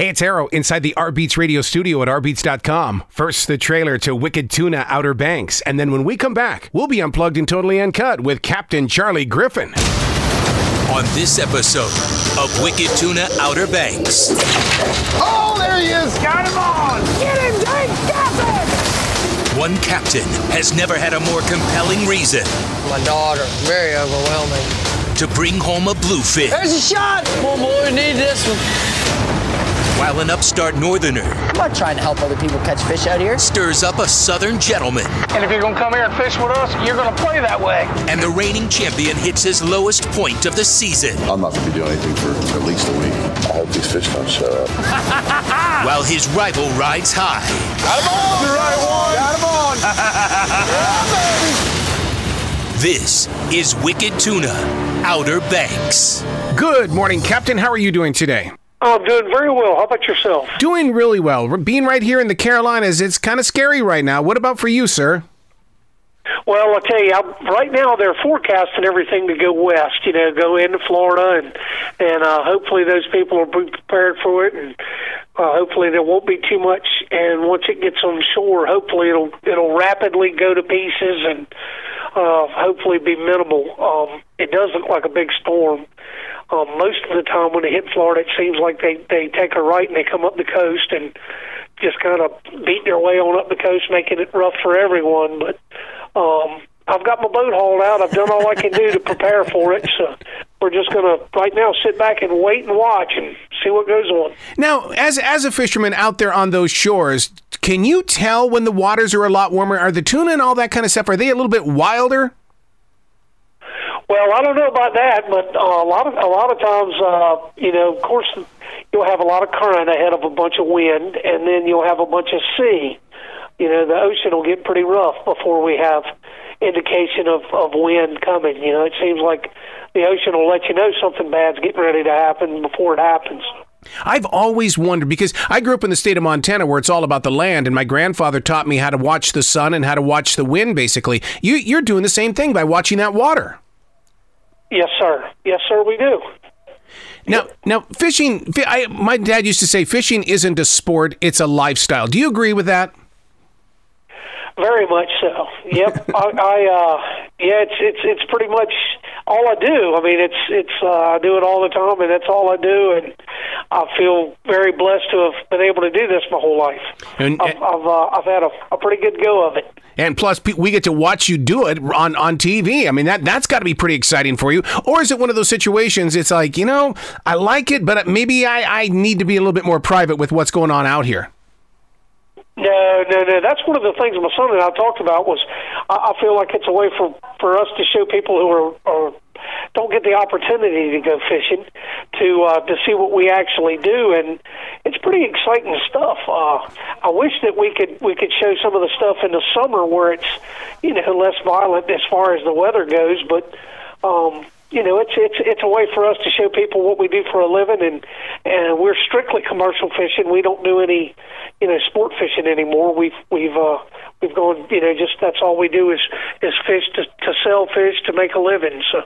Hey, it's Arrow inside the rBeatz radio studio at rBeatz.com. First, the trailer to Wicked Tuna Outer Banks. And then when we come back, we'll be unplugged and totally uncut with Captain Charlie Griffin. On this episode of Wicked Tuna Outer Banks. Oh, there he is! Got him on! Get him, Jake! Got him! One captain has never had a more compelling reason. My daughter, very overwhelming. To bring home a bluefin. There's a shot! Come on, boy, need this one. While an upstart northerner. I'm not trying to help other people catch fish out here. Stirs up a southern gentleman. And if you're gonna come here and fish with us, you're gonna play that way. And the reigning champion hits his lowest point of the season. I'm not gonna be doing anything for at least a week. I hope these fish don't show up. While his rival rides high. Got him on! The right one! Got him on! this is Wicked Tuna Outer Banks. Good morning, Captain. How are you doing today? Oh, I'm doing very well. How about yourself? Doing really well. Being right here in the Carolinas, it's kind of scary right now. What about for you, sir? Well, I'll tell you, I'm, right now they're forecasting everything to go west. You know, go into Florida, and and uh, hopefully those people are prepared for it, and uh, hopefully there won't be too much. And once it gets on shore, hopefully it'll it'll rapidly go to pieces, and uh, hopefully be minimal. Um, it does look like a big storm. Um, most of the time when they hit Florida, it seems like they they take a right and they come up the coast and just kind of beat their way on up the coast, making it rough for everyone. But um, I've got my boat hauled out. I've done all I can do to prepare for it. So we're just going to right now sit back and wait and watch and see what goes on. Now, as as a fisherman out there on those shores, can you tell when the waters are a lot warmer? Are the tuna and all that kind of stuff? Are they a little bit wilder? Well, I don't know about that, but uh, a lot of a lot of times, uh, you know, of course, you'll have a lot of current ahead of a bunch of wind, and then you'll have a bunch of sea. You know, the ocean will get pretty rough before we have indication of of wind coming. You know, it seems like the ocean will let you know something bad's getting ready to happen before it happens. I've always wondered because I grew up in the state of Montana where it's all about the land, and my grandfather taught me how to watch the sun and how to watch the wind. Basically, you, you're doing the same thing by watching that water. Yes, sir. Yes, sir. We do. Now, now, fishing. I, my dad used to say fishing isn't a sport; it's a lifestyle. Do you agree with that? Very much so. Yep. I, I uh, yeah, it's it's it's pretty much all I do. I mean, it's it's uh, I do it all the time, and that's all I do. And I feel very blessed to have been able to do this my whole life. And, I've I've, uh, I've had a, a pretty good go of it. And plus, we get to watch you do it on, on TV. I mean, that that's got to be pretty exciting for you. Or is it one of those situations? It's like you know, I like it, but maybe I, I need to be a little bit more private with what's going on out here. No, no, no. That's one of the things my son and I talked about. Was I, I feel like it's a way for for us to show people who are, are don't get the opportunity to go fishing to uh, to see what we actually do, and it's pretty exciting stuff. Uh, I wish that we could we could show some of the stuff in the summer where it's you know less violent as far as the weather goes, but. Um, you know, it's it's it's a way for us to show people what we do for a living, and and we're strictly commercial fishing. We don't do any, you know, sport fishing anymore. We've we've uh, we've gone, you know, just that's all we do is is fish to to sell fish to make a living. So,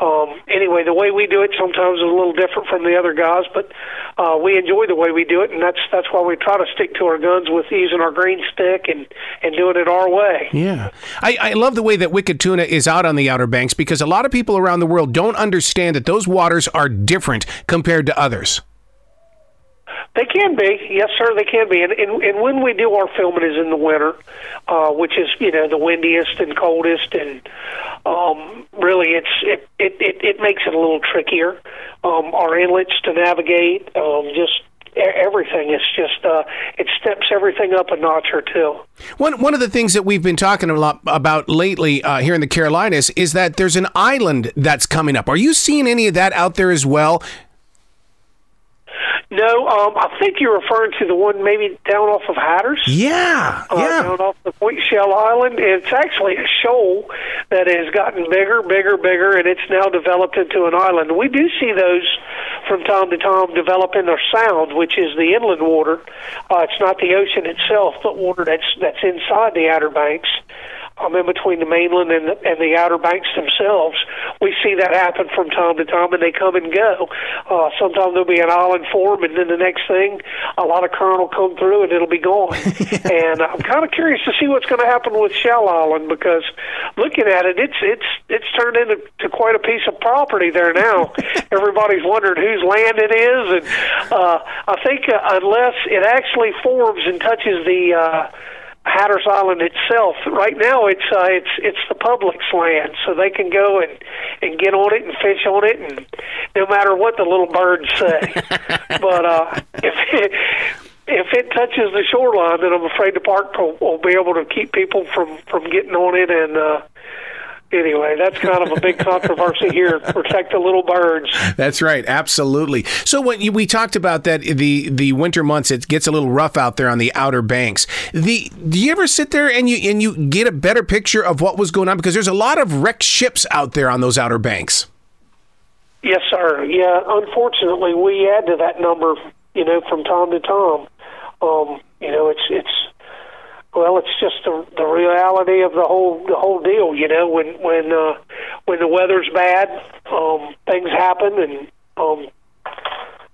um, anyway, the way we do it sometimes is a little different from the other guys, but uh, we enjoy the way we do it, and that's that's why we try to stick to our guns with using our green stick and and doing it our way. Yeah, I I love the way that Wicked Tuna is out on the Outer Banks because a lot of people around the world don't understand that those waters are different compared to others. They can be, yes, sir. They can be, and and, and when we do our filming is in the winter, uh, which is you know the windiest and coldest, and um, really it's it, it it it makes it a little trickier. Um, our inlets to navigate, um, just everything. It's just uh, it steps everything up a notch or two. One one of the things that we've been talking a lot about lately uh, here in the Carolinas is that there's an island that's coming up. Are you seeing any of that out there as well? No, um, I think you're referring to the one maybe down off of Hatteras. Yeah, uh, yeah. down off the Point Shell Island. It's actually a shoal that has gotten bigger, bigger, bigger, and it's now developed into an island. We do see those from time to time develop in their sound, which is the inland water. Uh, it's not the ocean itself, but water that's that's inside the Outer Banks. Um, in between the mainland and the, and the Outer Banks themselves, we see that happen from time to time, and they come and go. Uh, sometimes there'll be an island form, and then the next thing, a lot of current will come through, and it'll be gone. and I'm kind of curious to see what's going to happen with Shell Island because looking at it, it's it's it's turned into to quite a piece of property there now. Everybody's wondering whose land it is, and uh, I think uh, unless it actually forms and touches the uh, Hatteras Island itself. Right now, it's uh, it's it's the public's land, so they can go and and get on it and fish on it, and no matter what the little birds say. but uh, if it, if it touches the shoreline, then I'm afraid the park will, will be able to keep people from from getting on it and. uh Anyway, that's kind of a big controversy here. Protect the little birds. That's right, absolutely. So when you, we talked about that the the winter months, it gets a little rough out there on the Outer Banks. The do you ever sit there and you and you get a better picture of what was going on because there's a lot of wrecked ships out there on those Outer Banks. Yes, sir. Yeah, unfortunately, we add to that number. You know, from time to time. Um, you know, it's it's well, it's just the the reality of the whole the whole deal. You know, when when uh, when the weather's bad, um, things happen, and um,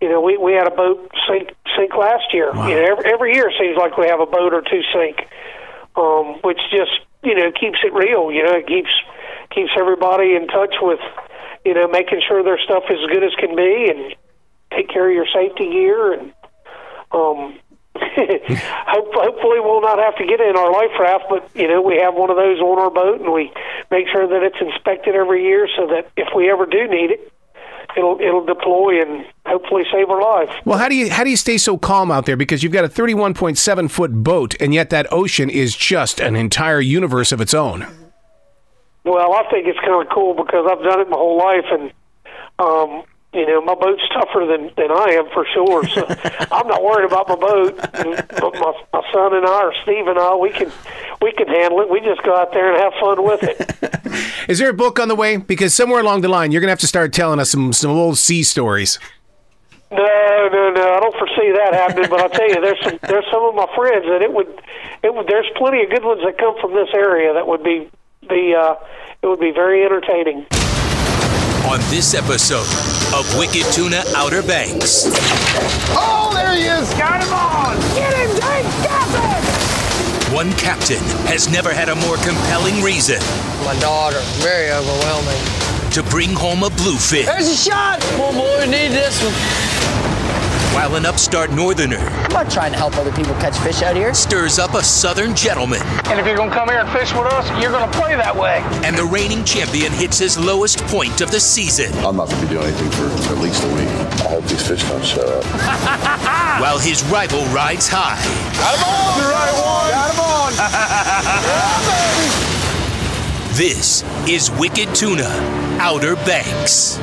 you know, we we had a boat sink sink last year. Wow. You know, every, every year seems like we have a boat or two sink, um, which just you know keeps it real. You know, it keeps keeps everybody in touch with you know making sure their stuff is as good as can be, and take care of your safety gear and. Um, hopefully we'll not have to get in our life raft, but you know we have one of those on our boat, and we make sure that it's inspected every year, so that if we ever do need it, it'll it'll deploy and hopefully save our life. Well, how do you how do you stay so calm out there because you've got a 31.7 foot boat and yet that ocean is just an entire universe of its own. Well, I think it's kind of cool because I've done it my whole life, and um, you know my boat's tougher than than I am for sure. So I'm not worried about my boat. But my, my son and I, or Steve and I, we can we can handle it. We just go out there and have fun with it. Is there a book on the way? Because somewhere along the line, you're gonna have to start telling us some some old sea stories. No, no, no. I don't foresee that happening. But I'll tell you, there's some there's some of my friends that it would it would there's plenty of good ones that come from this area that would be be uh, it would be very entertaining. On this episode of Wicked Tuna Outer Banks, Oh, there he is! Got him on! Get him, Jake! Got him! one captain has never had a more compelling reason My daughter, very overwhelming. to bring home a bluefin, There's a shot! One more, need this one. While an upstart northerner I'm not trying to help other people catch fish out here. stirs up a southern gentleman, And if you're gonna come here and fish with us, you're gonna play that way. and the reigning champion hits his lowest point of the season, I'm not going to be doing anything for at least a week. I hope these fish don't show up. while his rival rides high. Got him on! You're right, one! Got him on! This is Wicked Tuna Outer Banks.